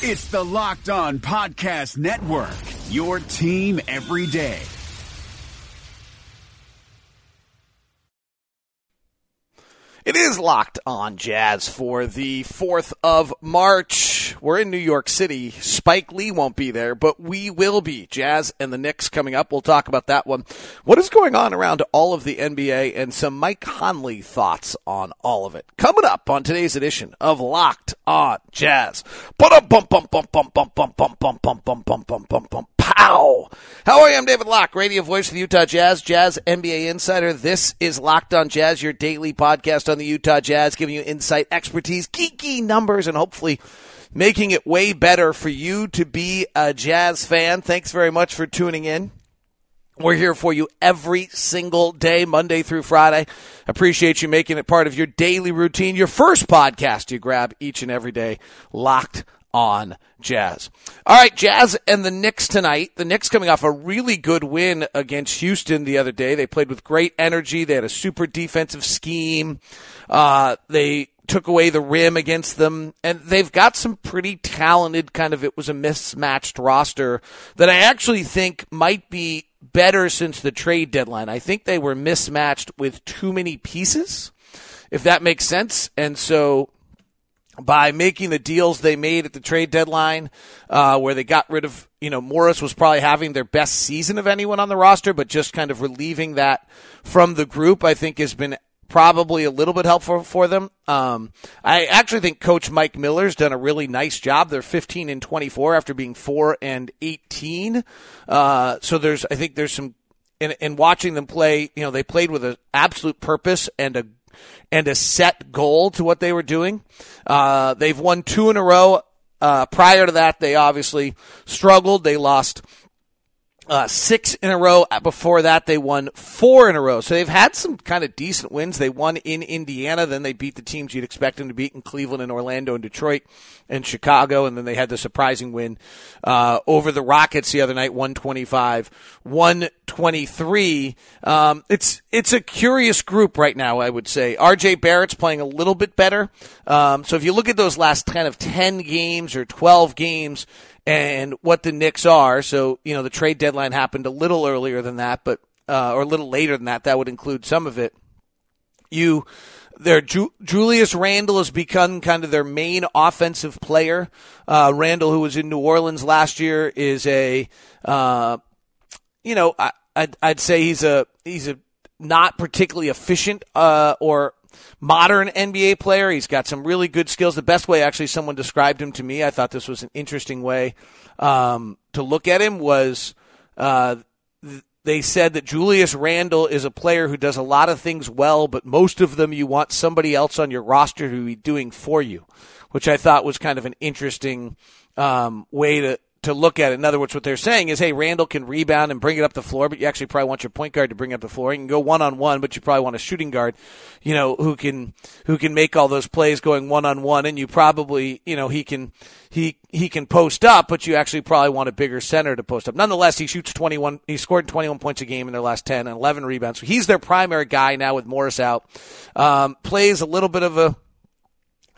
It's the Locked On Podcast Network, your team every day. It is locked on Jazz for the 4th of March. We're in New York City. Spike Lee won't be there, but we will be. Jazz and the Knicks coming up. We'll talk about that one. What is going on around all of the NBA and some Mike Conley thoughts on all of it. Coming up on today's edition of Locked on Jazz. Pow! How are you? I'm David Locke, radio voice of the Utah Jazz, Jazz NBA insider. This is Locked on Jazz, your daily podcast on the Utah Jazz, giving you insight, expertise, geeky numbers, and hopefully making it way better for you to be a Jazz fan. Thanks very much for tuning in. We're here for you every single day, Monday through Friday. Appreciate you making it part of your daily routine, your first podcast you grab each and every day, locked on Jazz. All right, Jazz and the Knicks tonight. The Knicks coming off a really good win against Houston the other day. They played with great energy. They had a super defensive scheme. Uh, they took away the rim against them, and they've got some pretty talented kind of. It was a mismatched roster that I actually think might be better since the trade deadline. I think they were mismatched with too many pieces, if that makes sense, and so by making the deals they made at the trade deadline, uh, where they got rid of, you know, Morris was probably having their best season of anyone on the roster, but just kind of relieving that from the group, I think has been probably a little bit helpful for them. Um, I actually think Coach Mike Miller's done a really nice job. They're 15 and 24 after being 4 and 18. Uh, so there's, I think there's some, in, in watching them play, you know, they played with an absolute purpose and a and a set goal to what they were doing. Uh, they've won two in a row. Uh, prior to that, they obviously struggled. They lost uh, six in a row. Before that, they won four in a row. So they've had some kind of decent wins. They won in Indiana, then they beat the teams you'd expect them to beat in Cleveland and Orlando and Detroit and Chicago, and then they had the surprising win uh, over the Rockets the other night, 125, 123. Um, it's it's a curious group right now, I would say. R.J. Barrett's playing a little bit better. Um, so if you look at those last kind of 10 games or 12 games, and what the Knicks are. So, you know, the trade deadline happened a little earlier than that, but, uh, or a little later than that. That would include some of it. You, their Ju- Julius Randle has become kind of their main offensive player. Uh, Randle, who was in New Orleans last year, is a, uh, you know, I, I'd, I'd say he's a, he's a not particularly efficient, uh, or modern NBA player. He's got some really good skills. The best way, actually, someone described him to me, I thought this was an interesting way um, to look at him, was uh, th- they said that Julius Randle is a player who does a lot of things well, but most of them you want somebody else on your roster to be doing for you, which I thought was kind of an interesting um, way to, to look at it. In other words, what they're saying is, hey, Randle can rebound and bring it up the floor, but you actually probably want your point guard to bring up the floor. You can go one on one, but you probably want a shooting guard, you know, who can who can make all those plays going one on one. And you probably, you know, he can he he can post up, but you actually probably want a bigger center to post up. Nonetheless, he shoots twenty one. He scored twenty one points a game in their last ten and eleven rebounds. So he's their primary guy now with Morris out. Um, plays a little bit of a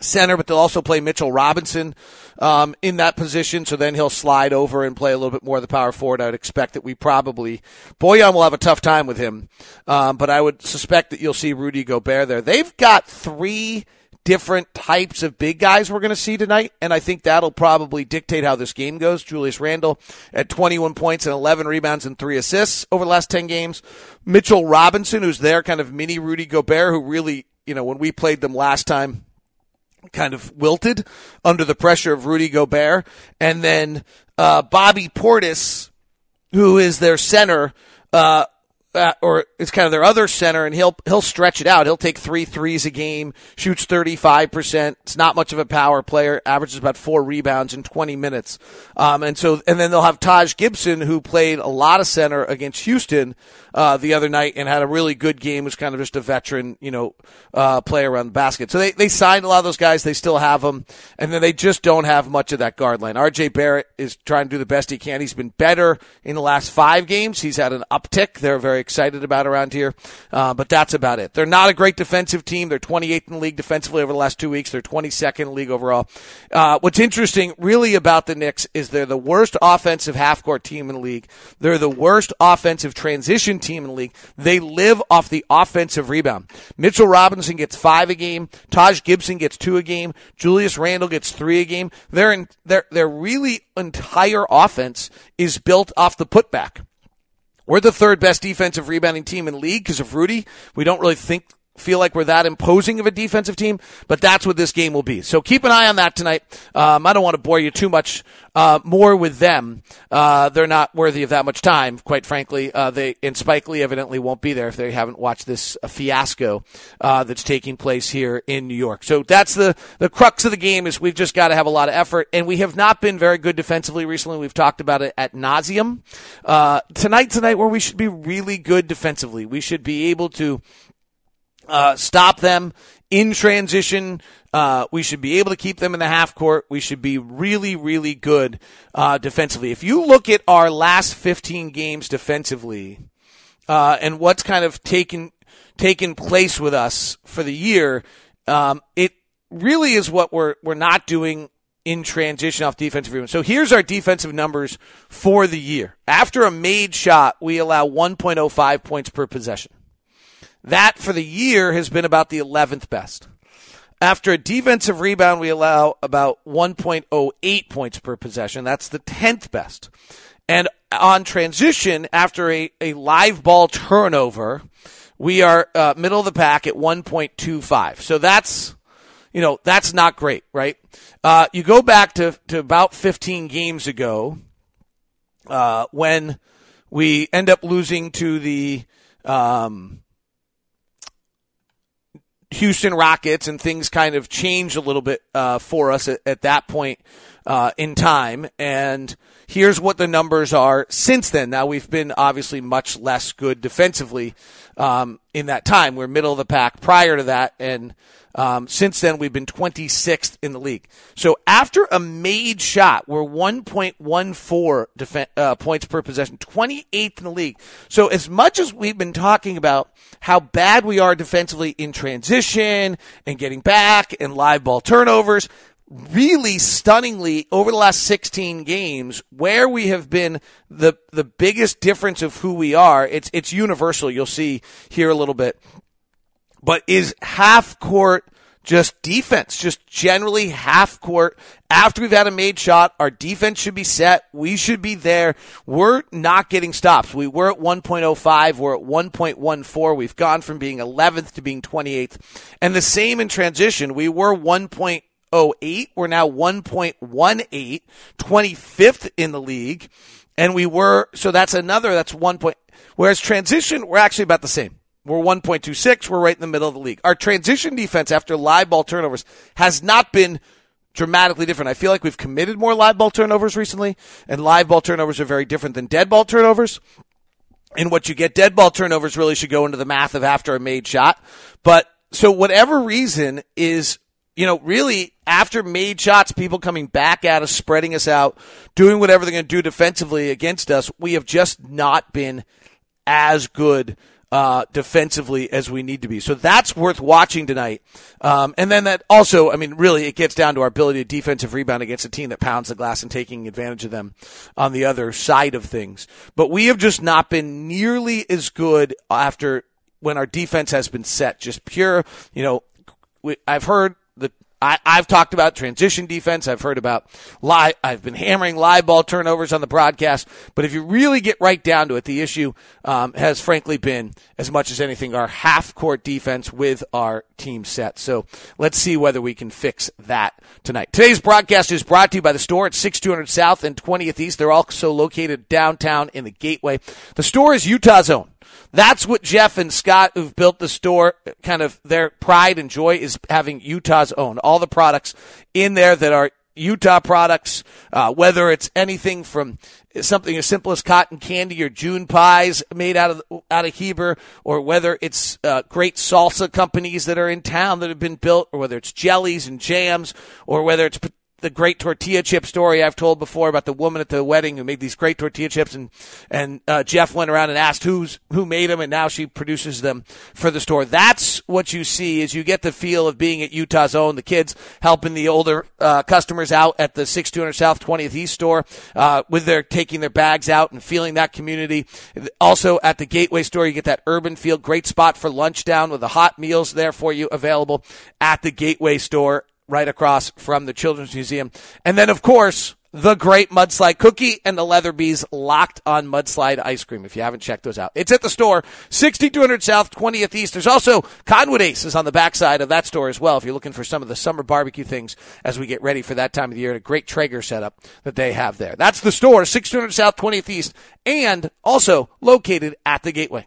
center, but they'll also play Mitchell Robinson um, in that position. So then he'll slide over and play a little bit more of the power forward. I would expect that we probably Bojan will have a tough time with him, um, but I would suspect that you'll see Rudy Gobert there. They've got three different types of big guys we're going to see tonight, and I think that'll probably dictate how this game goes. Julius Randle at 21 points and 11 rebounds and three assists over the last 10 games. Mitchell Robinson, who's there, kind of mini Rudy Gobert, who really, you know, when we played them last time kind of wilted under the pressure of Rudy Gobert. And then uh, Bobby Portis, who is their center, uh, uh, or it's kind of their other center, and he'll he'll stretch it out. He'll take three threes a game, shoots thirty five percent. It's not much of a power player. Averages about four rebounds in twenty minutes. Um, and so and then they'll have Taj Gibson, who played a lot of center against Houston uh, the other night and had a really good game. Was kind of just a veteran, you know, uh, player around the basket. So they they signed a lot of those guys. They still have them, and then they just don't have much of that guard line. R.J. Barrett is trying to do the best he can. He's been better in the last five games. He's had an uptick. They're very excited about around here. Uh, but that's about it. They're not a great defensive team. They're 28th in the league defensively over the last two weeks. They're 22nd in league overall. Uh, what's interesting really about the Knicks is they're the worst offensive half court team in the league. They're the worst offensive transition team in the league. They live off the offensive rebound. Mitchell Robinson gets five a game. Taj Gibson gets two a game. Julius Randle gets three a game. They're in, they're, they're really entire offense is built off the putback. We're the third best defensive rebounding team in league because of Rudy. We don't really think feel like we're that imposing of a defensive team, but that's what this game will be. So keep an eye on that tonight. Um, I don't want to bore you too much uh, more with them. Uh, they're not worthy of that much time, quite frankly. Uh, they and Spike Lee evidently won't be there if they haven't watched this uh, fiasco uh, that's taking place here in New York. So that's the the crux of the game is we've just got to have a lot of effort, and we have not been very good defensively recently. We've talked about it at nauseum. Uh, tonight, tonight, where we should be really good defensively, we should be able to uh, stop them in transition. Uh, we should be able to keep them in the half court. We should be really, really good uh, defensively. If you look at our last 15 games defensively uh, and what's kind of taken taken place with us for the year, um, it really is what we're we're not doing in transition off defensive rebounds. So here's our defensive numbers for the year. After a made shot, we allow 1.05 points per possession. That for the year has been about the 11th best. After a defensive rebound, we allow about 1.08 points per possession. That's the 10th best. And on transition, after a, a live ball turnover, we are uh, middle of the pack at 1.25. So that's, you know, that's not great, right? Uh, you go back to, to about 15 games ago, uh, when we end up losing to the, um, Houston Rockets and things kind of changed a little bit uh, for us at, at that point uh, in time. And here's what the numbers are since then. Now we've been obviously much less good defensively um, in that time. We're middle of the pack prior to that, and um, since then we've been 26th in the league. So after a made shot, we're 1.14 def- uh, points per possession, 28th in the league. So as much as we've been talking about how bad we are defensively in transition and getting back and live ball turnovers, really stunningly over the last 16 games where we have been the the biggest difference of who we are it's it's universal you'll see here a little bit but is half court just defense just generally half court. After we've had a made shot our defense should be set. We should be there. We're not getting stops. We were at 1.05 we're at 1.14 we've gone from being 11th to being 28th and the same in transition. We were 1.08. We're now 1.18, 25th in the league. And we were, so that's another, that's one point. Whereas transition, we're actually about the same. We're 1.26. We're right in the middle of the league. Our transition defense after live ball turnovers has not been dramatically different. I feel like we've committed more live ball turnovers recently, and live ball turnovers are very different than dead ball turnovers. And what you get dead ball turnovers really should go into the math of after a made shot. But so whatever reason is you know, really after made shots, people coming back at us, spreading us out, doing whatever they're going to do defensively against us, we have just not been as good uh, defensively as we need to be. So that's worth watching tonight. Um, and then that also, I mean, really, it gets down to our ability to defensive rebound against a team that pounds the glass and taking advantage of them on the other side of things. But we have just not been nearly as good after when our defense has been set. Just pure, you know, I've heard I, have talked about transition defense. I've heard about live. I've been hammering live ball turnovers on the broadcast. But if you really get right down to it, the issue um, has frankly been, as much as anything, our half court defense with our team set. So let's see whether we can fix that tonight. Today's broadcast is brought to you by the store at 6200 South and 20th East. They're also located downtown in the Gateway. The store is Utah's own. That's what Jeff and Scott, who've built the store, kind of their pride and joy is having Utah's own. All the products in there that are Utah products, uh, whether it's anything from something as simple as cotton candy or June pies made out of out of Heber, or whether it's uh, great salsa companies that are in town that have been built, or whether it's jellies and jams, or whether it's the great tortilla chip story I've told before about the woman at the wedding who made these great tortilla chips, and and uh, Jeff went around and asked who's who made them, and now she produces them for the store. That's what you see is you get the feel of being at Utah's own. The kids helping the older uh, customers out at the 6200 South 20th East store uh, with their taking their bags out and feeling that community. Also at the Gateway store, you get that urban feel. Great spot for lunch down with the hot meals there for you available at the Gateway store right across from the Children's Museum. And then, of course, the great mudslide cookie and the Leatherby's locked on mudslide ice cream. If you haven't checked those out, it's at the store, 6200 South, 20th East. There's also Cottonwood Aces on the backside of that store as well. If you're looking for some of the summer barbecue things as we get ready for that time of the year, a great Traeger setup that they have there. That's the store, 6200 South, 20th East, and also located at the Gateway.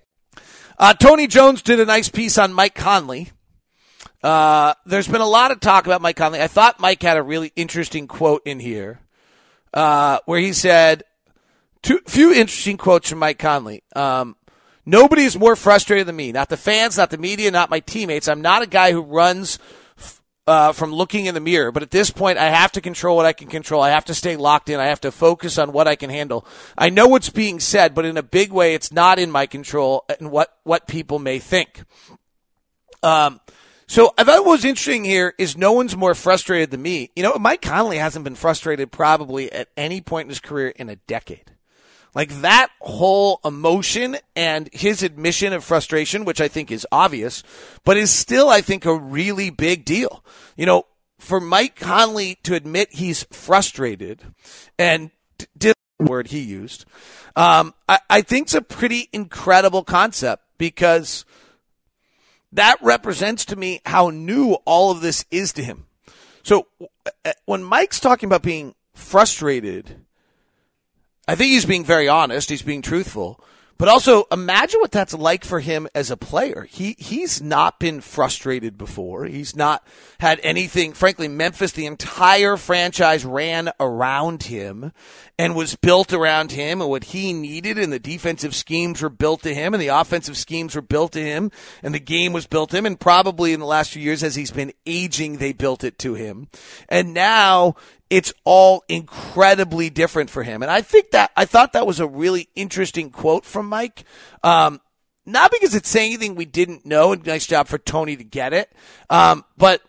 Uh, Tony Jones did a nice piece on Mike Conley. Uh, there's been a lot of talk about Mike Conley. I thought Mike had a really interesting quote in here, uh, where he said, two, few interesting quotes from Mike Conley. Um, nobody is more frustrated than me. Not the fans, not the media, not my teammates. I'm not a guy who runs uh, from looking in the mirror. But at this point, I have to control what I can control. I have to stay locked in. I have to focus on what I can handle. I know what's being said, but in a big way, it's not in my control and what, what people may think. Um, so I thought what was interesting here is no one's more frustrated than me. You know, Mike Conley hasn't been frustrated probably at any point in his career in a decade. Like that whole emotion and his admission of frustration, which I think is obvious, but is still, I think, a really big deal. You know, for Mike Conley to admit he's frustrated and did the word he used, um, I, I think it's a pretty incredible concept because that represents to me how new all of this is to him. So when Mike's talking about being frustrated, I think he's being very honest. He's being truthful. But also imagine what that's like for him as a player. He he's not been frustrated before. He's not had anything. Frankly, Memphis, the entire franchise ran around him and was built around him and what he needed and the defensive schemes were built to him and the offensive schemes were built to him and the game was built to him and probably in the last few years as he's been aging, they built it to him. And now it's all incredibly different for him. And I think that, I thought that was a really interesting quote from Mike. Um, not because it's saying anything we didn't know, and nice job for Tony to get it. Um, but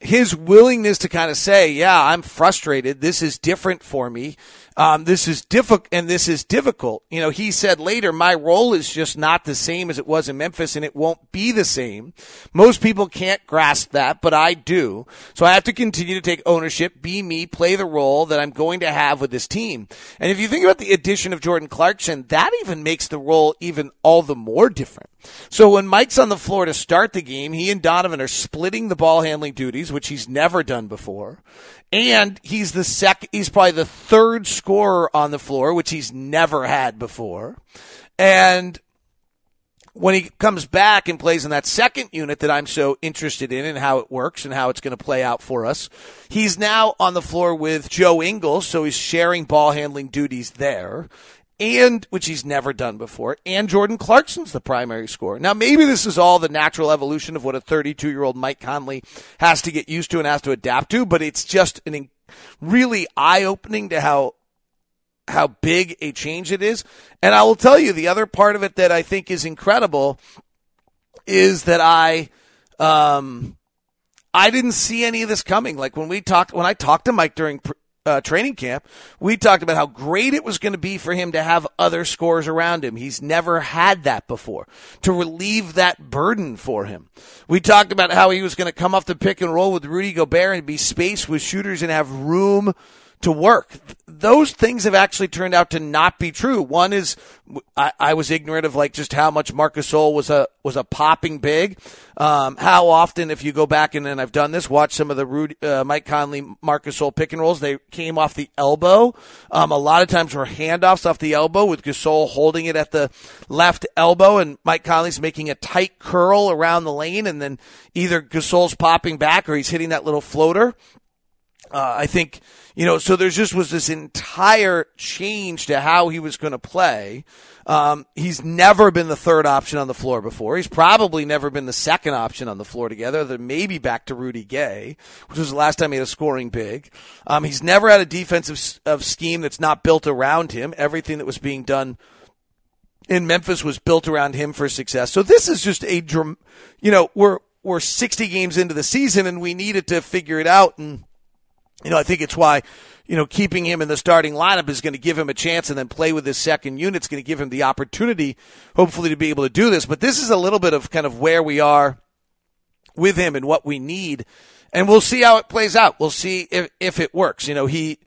his willingness to kind of say, yeah, I'm frustrated. This is different for me. Um, this is difficult, and this is difficult. You know, he said later, my role is just not the same as it was in Memphis, and it won't be the same. Most people can't grasp that, but I do. So I have to continue to take ownership, be me, play the role that I'm going to have with this team. And if you think about the addition of Jordan Clarkson, that even makes the role even all the more different. So when Mike's on the floor to start the game, he and Donovan are splitting the ball handling duties, which he's never done before. And he's the second, he's probably the third scorer on the floor, which he's never had before. And when he comes back and plays in that second unit that I'm so interested in and how it works and how it's going to play out for us, he's now on the floor with Joe Ingles, so he's sharing ball handling duties there. and which he's never done before, and Jordan Clarkson's the primary scorer. Now, maybe this is all the natural evolution of what a 32 year old Mike Conley has to get used to and has to adapt to, but it's just an really eye opening to how how big a change it is. And I will tell you the other part of it that I think is incredible is that I um I didn't see any of this coming. Like when we talked when I talked to Mike during uh, training camp, we talked about how great it was going to be for him to have other scores around him. He's never had that before to relieve that burden for him. We talked about how he was going to come off the pick and roll with Rudy Gobert and be spaced with shooters and have room to work. Those things have actually turned out to not be true. One is I, I was ignorant of like just how much Marcus Gasol was a was a popping big. Um, how often, if you go back and, and I've done this, watch some of the Rudy, uh, Mike Conley, Marcus Gasol pick and rolls. They came off the elbow. Um, a lot of times were handoffs off the elbow with Gasol holding it at the left elbow and Mike Conley's making a tight curl around the lane, and then either Gasol's popping back or he's hitting that little floater. Uh, I think, you know, so there's just was this entire change to how he was going to play. Um, he's never been the third option on the floor before. He's probably never been the second option on the floor together, than maybe back to Rudy Gay, which was the last time he had a scoring big. Um, he's never had a defensive of scheme that's not built around him. Everything that was being done in Memphis was built around him for success. So this is just a, you know, we're, we're 60 games into the season and we needed to figure it out and, you know, I think it's why, you know, keeping him in the starting lineup is going to give him a chance and then play with his second unit. It's going to give him the opportunity, hopefully, to be able to do this. But this is a little bit of kind of where we are with him and what we need. And we'll see how it plays out. We'll see if, if it works. You know, he,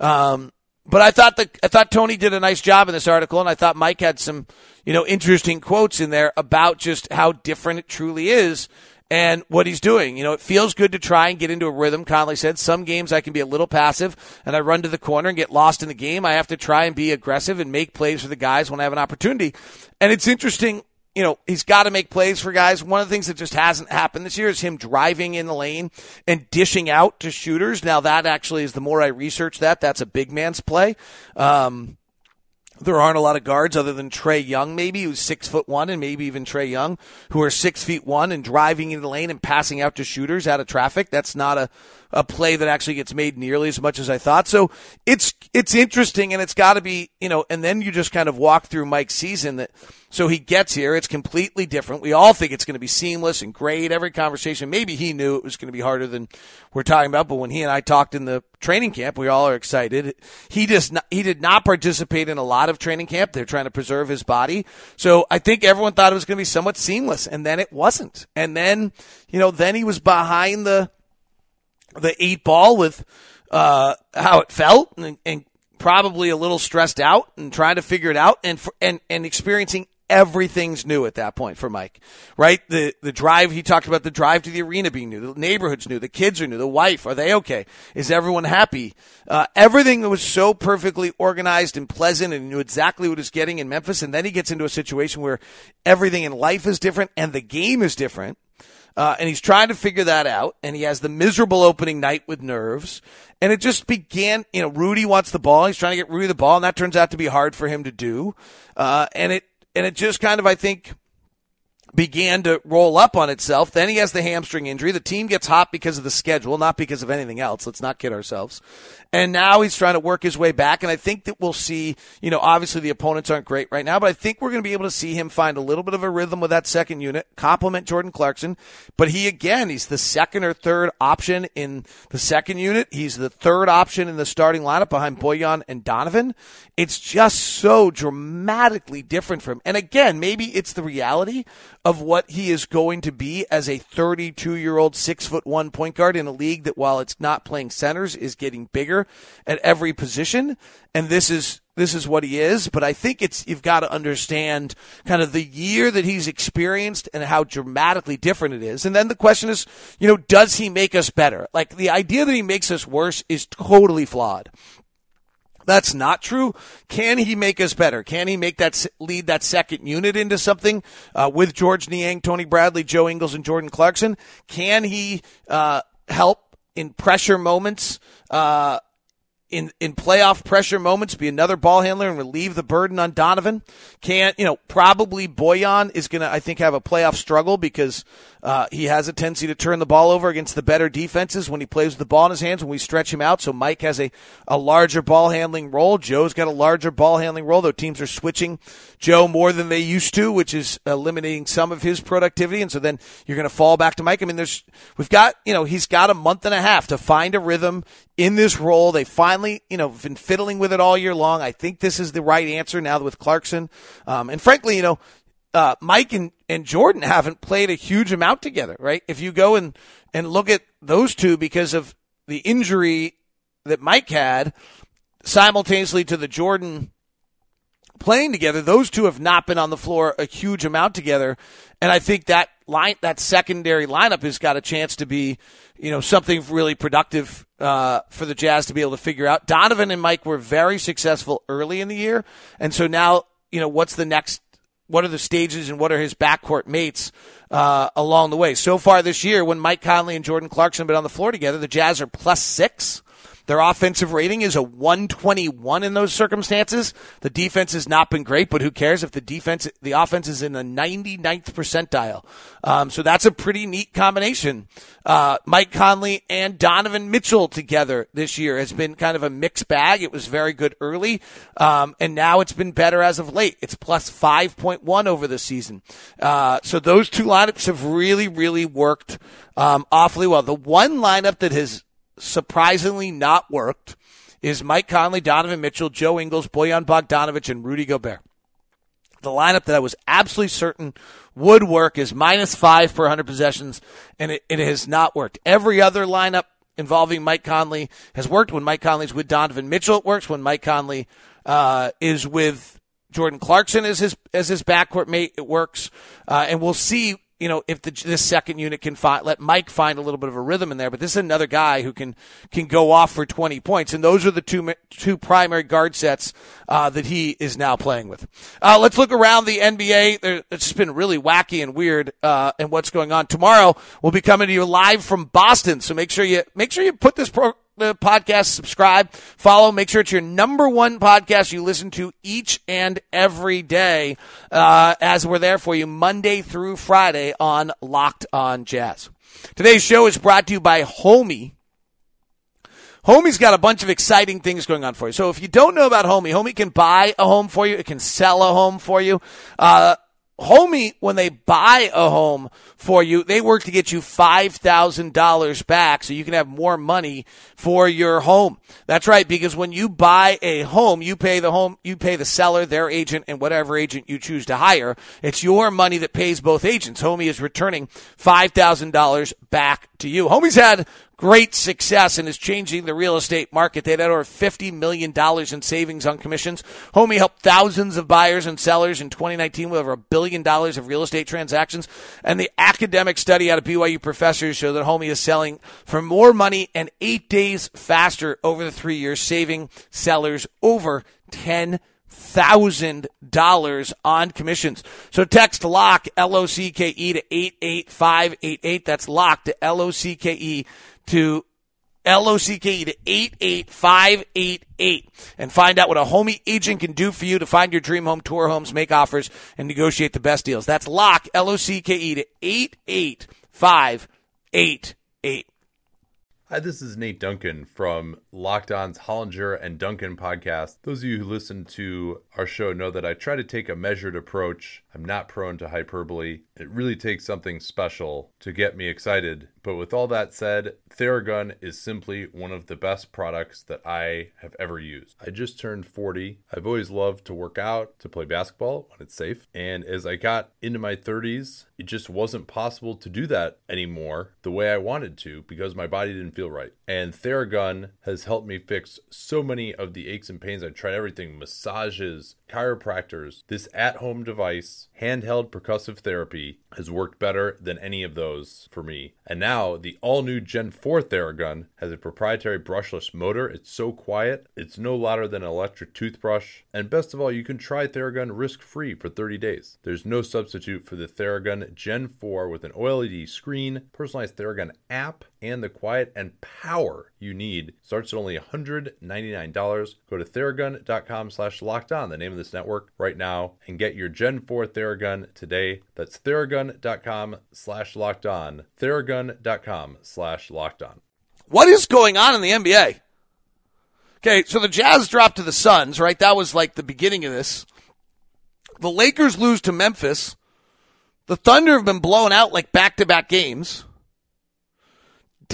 um, but I thought that I thought Tony did a nice job in this article, and I thought Mike had some, you know, interesting quotes in there about just how different it truly is and what he's doing. You know, it feels good to try and get into a rhythm. Conley said some games I can be a little passive and I run to the corner and get lost in the game. I have to try and be aggressive and make plays for the guys when I have an opportunity. And it's interesting. You know, he's got to make plays for guys. One of the things that just hasn't happened this year is him driving in the lane and dishing out to shooters. Now that actually is the more I research that, that's a big man's play. Um, there aren't a lot of guards other than Trae Young, maybe who's six foot one, and maybe even Trae Young, who are six feet one and driving in the lane and passing out to shooters out of traffic. That's not a, a play that actually gets made nearly as much as I thought. So it's it's interesting, and it's got to be you know. And then you just kind of walk through Mike's season that so he gets here. It's completely different. We all think it's going to be seamless and great. Every conversation, maybe he knew it was going to be harder than we're talking about, but when he and I talked in the training camp, we all are excited. He just not, he did not participate in a lot of training camp. They're trying to preserve his body. So I think everyone thought it was going to be somewhat seamless, and then it wasn't. And then you know, then he was behind the the eight ball with uh, how it felt and, and probably a little stressed out and trying to figure it out and and and experiencing everything's new at that point for Mike, right? The the drive he talked about the drive to the arena being new, the neighborhood's new, the kids are new, the wife are they okay? Is everyone happy? Uh, everything was so perfectly organized and pleasant, and knew exactly what he was getting in Memphis. And then he gets into a situation where everything in life is different and the game is different. Uh, and he's trying to figure that out. And he has the miserable opening night with nerves. And it just began, you know, Rudy wants the ball. He's trying to get Rudy the ball, and that turns out to be hard for him to do. Uh, and it and it just kind of, I think, began to roll up on itself. Then he has the hamstring injury. The team gets hot because of the schedule, not because of anything else. Let's not kid ourselves. And now he's trying to work his way back. And I think that we'll see, you know, obviously the opponents aren't great right now, but I think we're going to be able to see him find a little bit of a rhythm with that second unit, complement Jordan Clarkson. But he, again, he's the second or third option in the second unit. He's the third option in the starting lineup behind Bojan and Donovan. It's just so dramatically different from, and again, maybe it's the reality of what he is going to be as a 32 year old, six foot one point guard in a league that while it's not playing centers is getting bigger at every position. And this is, this is what he is. But I think it's, you've got to understand kind of the year that he's experienced and how dramatically different it is. And then the question is, you know, does he make us better? Like the idea that he makes us worse is totally flawed. That's not true. Can he make us better? Can he make that lead that second unit into something uh, with Georges Niang, Tony Bradley, Joe Ingles, and Jordan Clarkson? Can he uh, help in pressure moments? Uh, in in playoff pressure moments be another ball handler and relieve the burden on Donovan. Can't you know? Probably Bojan is going to I think have a playoff struggle because uh, he has a tendency to turn the ball over against the better defenses when he plays with the ball in his hands when we stretch him out. So Mike has a a larger ball handling role. Joe's got a larger ball handling role. Though teams are switching Joe more than they used to, which is eliminating some of his productivity. And so then you're going to fall back to Mike. I mean, there's we've got you know he's got a month and a half to find a rhythm in this role. They finally, you know, been fiddling with it all year long. I think this is the right answer now with Clarkson. Um, and frankly, you know, uh, Mike and, and Jordan haven't played a huge amount together, right? If you go and, and look at those two because of the injury that Mike had simultaneously to the Jordan playing together, those two have not been on the floor a huge amount together. And I think that line, that secondary lineup has got a chance to be, you know, something really productive uh, for the Jazz to be able to figure out. Donovan and Mike were very successful early in the year, and so now, you know, what's the next? What are the stages and what are his backcourt mates uh, along the way? So far this year, when Mike Conley and Jordan Clarkson have been on the floor together, the Jazz are plus six. Their offensive rating is a 121 in those circumstances. The defense has not been great, but who cares if the defense, the offense is in the 99th percentile. Um, so that's a pretty neat combination. Uh, Mike Conley and Donovan Mitchell together this year has been kind of a mixed bag. It was very good early, um, and now it's been better as of late. It's plus 5.1 over the season. Uh, so those two lineups have really, really worked um, awfully well. The one lineup that has surprisingly not worked is Mike Conley, Donovan Mitchell, Joe Ingles, Bojan Bogdanovic, and Rudy Gobert. The lineup that I was absolutely certain would work is minus five per 100 possessions, and it, it has not worked. Every other lineup involving Mike Conley has worked. When Mike Conley's with Donovan Mitchell, it works. When Mike Conley uh, is with Jordan Clarkson as his as his backcourt mate, it works. Uh, and we'll see you know, if the, this second unit can find, let Mike find a little bit of a rhythm in there, but this is another guy who can, can go off for 20 points. And those are the two, two primary guard sets, uh, that he is now playing with. Uh, let's look around the NBA. There, it's been really wacky and weird, uh, and what's going on. Tomorrow we'll be coming to you live from Boston. So make sure you, make sure you put this pro, the podcast, subscribe, follow, make sure it's your number one podcast you listen to each and every day, uh, as we're there for you Monday through Friday on Locked on Jazz. Today's show is brought to you by Homie. Homie's got a bunch of exciting things going on for you. So if you don't know about Homie, Homie can buy a home for you. It can sell a home for you. Uh, Homie, when they buy a home for you, they work to get you $5,000 back so you can have more money for your home. That's right, because when you buy a home, you pay the home, you pay the seller, their agent, and whatever agent you choose to hire. It's your money that pays both agents. Homie is returning $5,000 back to you. Homie's had great success and is changing the real estate market. They had over $50 million in savings on commissions. Homie helped thousands of buyers and sellers in 2019 with over a billion dollars of real estate transactions. And the academic study out of BYU professors show that Homie is selling for more money and eight days faster over the three years, saving sellers over 10 thousand dollars on commissions. So text lock L O C K E to eight eight five eight eight. That's lock to L O C K E to L-O-C-K-E to 88588 and find out what a homie agent can do for you to find your dream home, tour homes, make offers, and negotiate the best deals. That's lock, L-O-C-K-E to 88588. Hi, this is Nate Duncan from Locked On's Hollinger and Duncan podcast. Those of you who listen to our show know that I try to take a measured approach. I'm not prone to hyperbole. It really takes something special to get me excited. But with all that said, Theragun is simply one of the best products that I have ever used. I just turned 40. I've always loved to work out, to play basketball when it's safe. And as I got into my 30s, it just wasn't possible to do that anymore the way I wanted to because my body didn't feel right. And Theragun has helped me fix so many of the aches and pains. I've tried everything massages, chiropractors. This at home device, handheld percussive therapy, has worked better than any of those for me. And now the all new Gen 4 Theragun has a proprietary brushless motor. It's so quiet, it's no louder than an electric toothbrush. And best of all, you can try Theragun risk free for 30 days. There's no substitute for the Theragun Gen 4 with an OLED screen, personalized Theragun app, and the quiet and power you need. Starts at only $199. Go to theragun.com slash locked on, the name of this network, right now, and get your Gen 4 Theragun today. That's theragun.com slash locked on. Theragun.com slash locked on. What is going on in the NBA? Okay, so the Jazz dropped to the Suns, right? That was like the beginning of this. The Lakers lose to Memphis. The Thunder have been blown out like back to back games.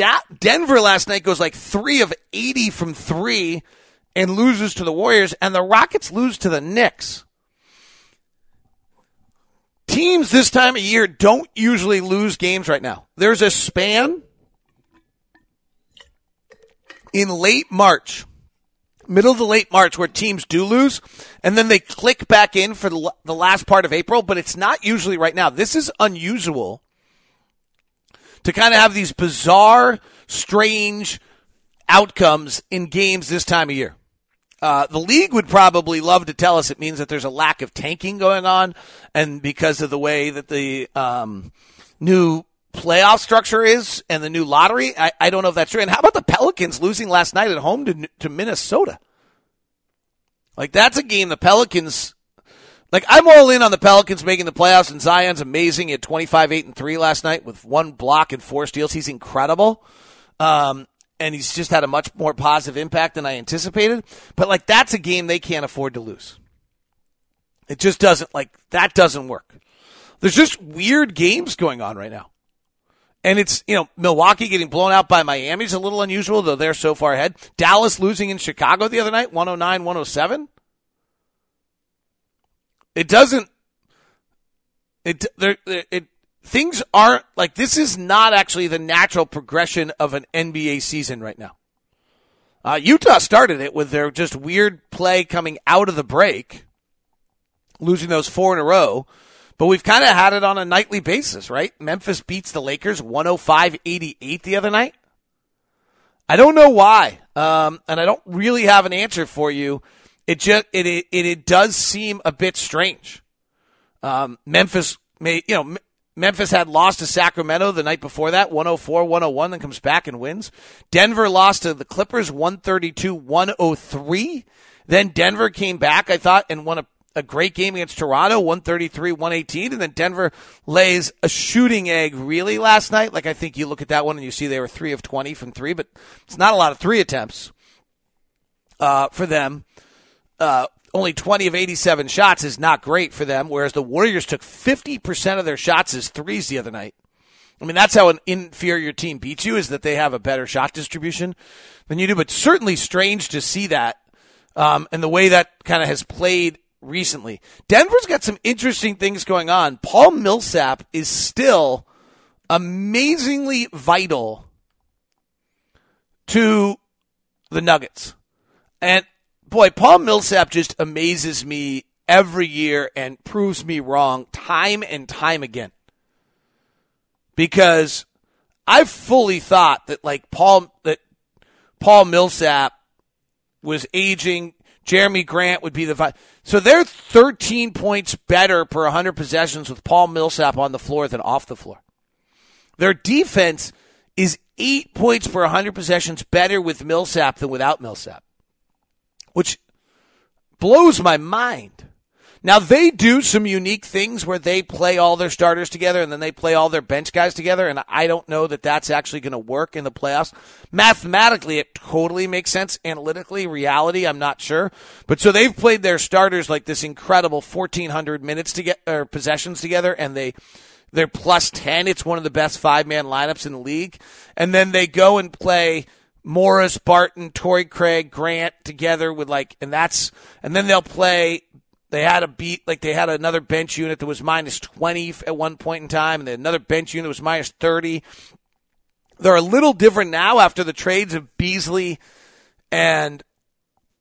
Da- Denver last night goes like three of 80 from three and loses to the Warriors, and the Rockets lose to the Knicks. Teams this time of year don't usually lose games right now. There's a span in late March, middle to late March, where teams do lose, and then they click back in for the, the last part of April, but it's not usually right now. This is unusual to kind of have these bizarre, strange outcomes in games this time of year. Uh, the league would probably love to tell us it means that there's a lack of tanking going on, and because of the way that the um, new playoff structure is and the new lottery, I, I don't know if that's true. And how about the Pelicans losing last night at home to to Minnesota? Like that's a game the Pelicans. Like I'm all in on the Pelicans making the playoffs, and Zion's amazing. He had 25, 8, and three last night with one block and four steals. He's incredible. Um, and he's just had a much more positive impact than I anticipated. But like that's a game they can't afford to lose. It just doesn't like that doesn't work. There's just weird games going on right now. And it's, you know, Milwaukee getting blown out by Miami is a little unusual, though they're so far ahead. Dallas losing in Chicago the other night, 109 107. It doesn't, it, there, it, things aren't like this is not actually the natural progression of an NBA season right now. Uh, Utah started it with their just weird play coming out of the break, losing those four in a row. But we've kind of had it on a nightly basis, right? Memphis beats the Lakers 105 88 the other night. I don't know why. Um, and I don't really have an answer for you. It just, it, it, it does seem a bit strange. Um, Memphis may, you know, Memphis had lost to Sacramento the night before that, 104 101, then comes back and wins. Denver lost to the Clippers 132 103. Then Denver came back, I thought, and won a, a great game against Toronto 133 118. And then Denver lays a shooting egg really last night. Like I think you look at that one and you see they were 3 of 20 from 3, but it's not a lot of three attempts uh, for them. Uh, only 20 of 87 shots is not great for them, whereas the Warriors took 50% of their shots as threes the other night. I mean, that's how an inferior team beats you, is that they have a better shot distribution than you do, but certainly strange to see that, um, and the way that kind of has played recently. Denver's got some interesting things going on. Paul Millsap is still amazingly vital to the Nuggets. And boy, Paul Millsap just amazes me every year and proves me wrong time and time again. Because I fully thought that like Paul that Paul Millsap was aging, Jerami Grant would be the so they're 13 points better per 100 possessions with Paul Millsap on the floor than off the floor. Their defense is 8 points per 100 possessions better with Millsap than without Millsap which blows my mind. Now they do some unique things where they play all their starters together and then they play all their bench guys together. And I don't know that that's actually going to work in the playoffs. Mathematically, it totally makes sense. Analytically, reality, I'm not sure. But so they've played their starters like this incredible 1400 minutes to get or possessions together and they, they're plus 10. It's one of the best five man lineups in the league. And then they go and play Morris, Barton, Torrey Craig, Grant together with like, and that's, and then they'll play. They had a beat, like they had another bench unit that was minus 20 at one point in time, and then another bench unit was minus 30. They're a little different now after the trades of Beasley and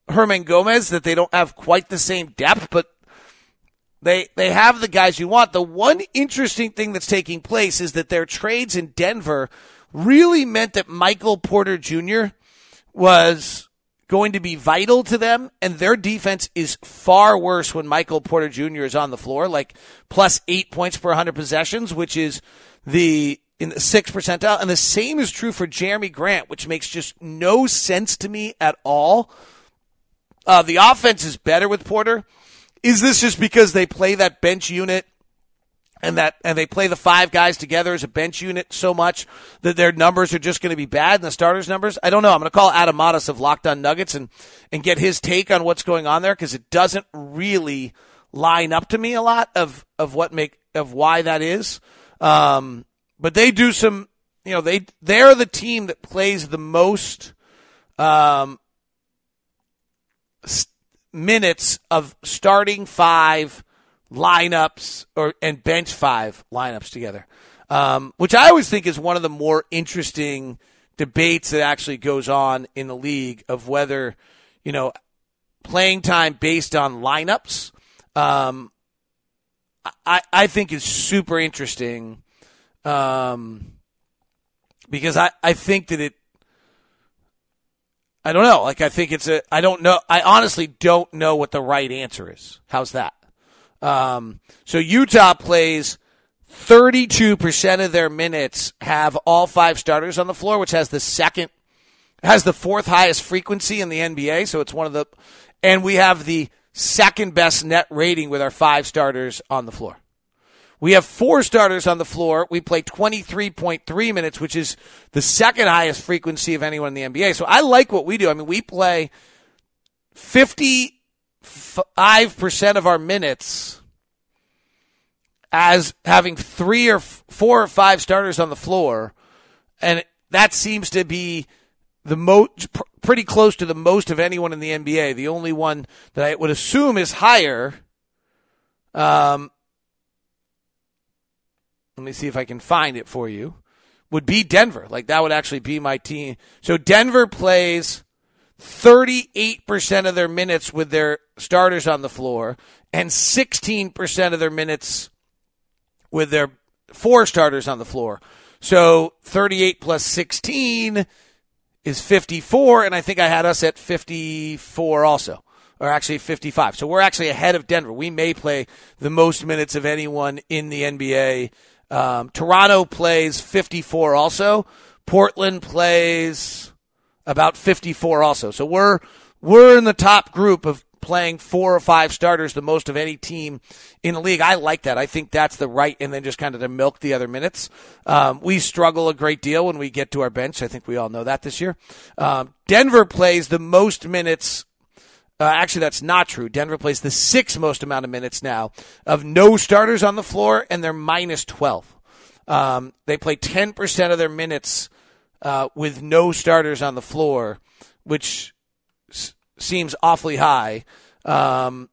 Hernangomez that they don't have quite the same depth, but they they have the guys you want. The one interesting thing that's taking place is that their trades in Denver really meant that Michael Porter Jr. was going to be vital to them, and their defense is far worse when Michael Porter Jr. is on the floor, like plus eight points per 100 possessions, which is the in the sixth percentile. And the same is true for Jerami Grant, which makes just no sense to me at all. Uh, the offense is better with Porter. Is this just because they play that bench unit and that and they play the five guys together as a bench unit so much that their numbers are just going to be bad and the starters numbers? I don't know. I'm going to call adam of locked on nuggets and and get his take on what's going on there because it doesn't really line up to me a lot of of what make of why that is. Um, but they do some you know they they're the team that plays the most um, minutes of starting five lineups or and bench five lineups together, um, which I always think is one of the more interesting debates that actually goes on in the league of whether you know playing time based on lineups. Um, I I think is super interesting, um, because I I think that it. I don't know. Like I think it's a. I don't know. I honestly don't know what the right answer is. How's that? Um, so Utah plays 32% of their minutes have all five starters on the floor, which has the second, has the fourth highest frequency in the NBA. So it's one of the, and we have the second best net rating with our five starters on the floor. We have four starters on the floor. We play 23.3 minutes, which is the second highest frequency of anyone in the NBA. So I like what we do. I mean, we play 50 five percent of our minutes as having three or four or five starters on the floor, and that seems to be the most pretty close to the most of anyone in the NBA. The only one that I would assume is higher. Um, let me see if I can find it for you. Would be Denver. Like that would actually be my team. So Denver plays 38% of their minutes with their starters on the floor and 16% of their minutes with their four starters on the floor. So 38 plus 16 is 54, and I think I had us at 54 also, or actually 55. So we're actually ahead of Denver. We may play the most minutes of anyone in the NBA. Um, Toronto plays 54 also. Portland plays about 54 also. So we're we're in the top group of playing four or five starters, the most of any team in the league. I like that. I think that's the right, and then just kind of to milk the other minutes. Um, we struggle a great deal when we get to our bench. I think we all know that this year. Um, Denver plays the most minutes. Uh, actually, that's not true. Denver plays the sixth most amount of minutes now of no starters on the floor, and they're minus 12. Um, they play 10% of their minutes uh, with no starters on the floor, which s- seems awfully high. Um,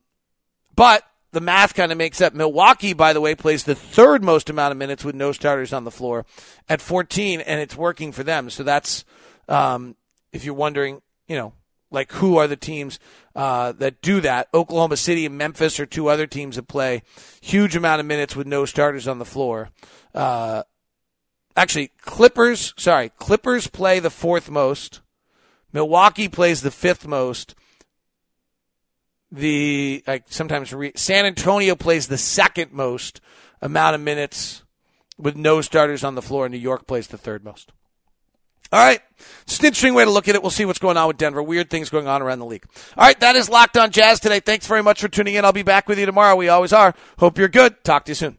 but the math kind of makes up. Milwaukee, by the way, plays the third most amount of minutes with no starters on the floor at 14, and it's working for them. So that's, um, if you're wondering, you know, like who are the teams uh, that do that? Oklahoma City and Memphis are two other teams that play huge amount of minutes with no starters on the floor. Uh, actually, Clippers, sorry, Clippers play the fourth most. Milwaukee plays the fifth most. The sometimes re, San Antonio plays the second most amount of minutes with no starters on the floor. New York plays the third most. All right. It's an interesting way to look at it. We'll see what's going on with Denver. Weird things going on around the league. All right. That is Locked on Jazz today. Thanks very much for tuning in. I'll be back with you tomorrow. We always are. Hope you're good. Talk to you soon.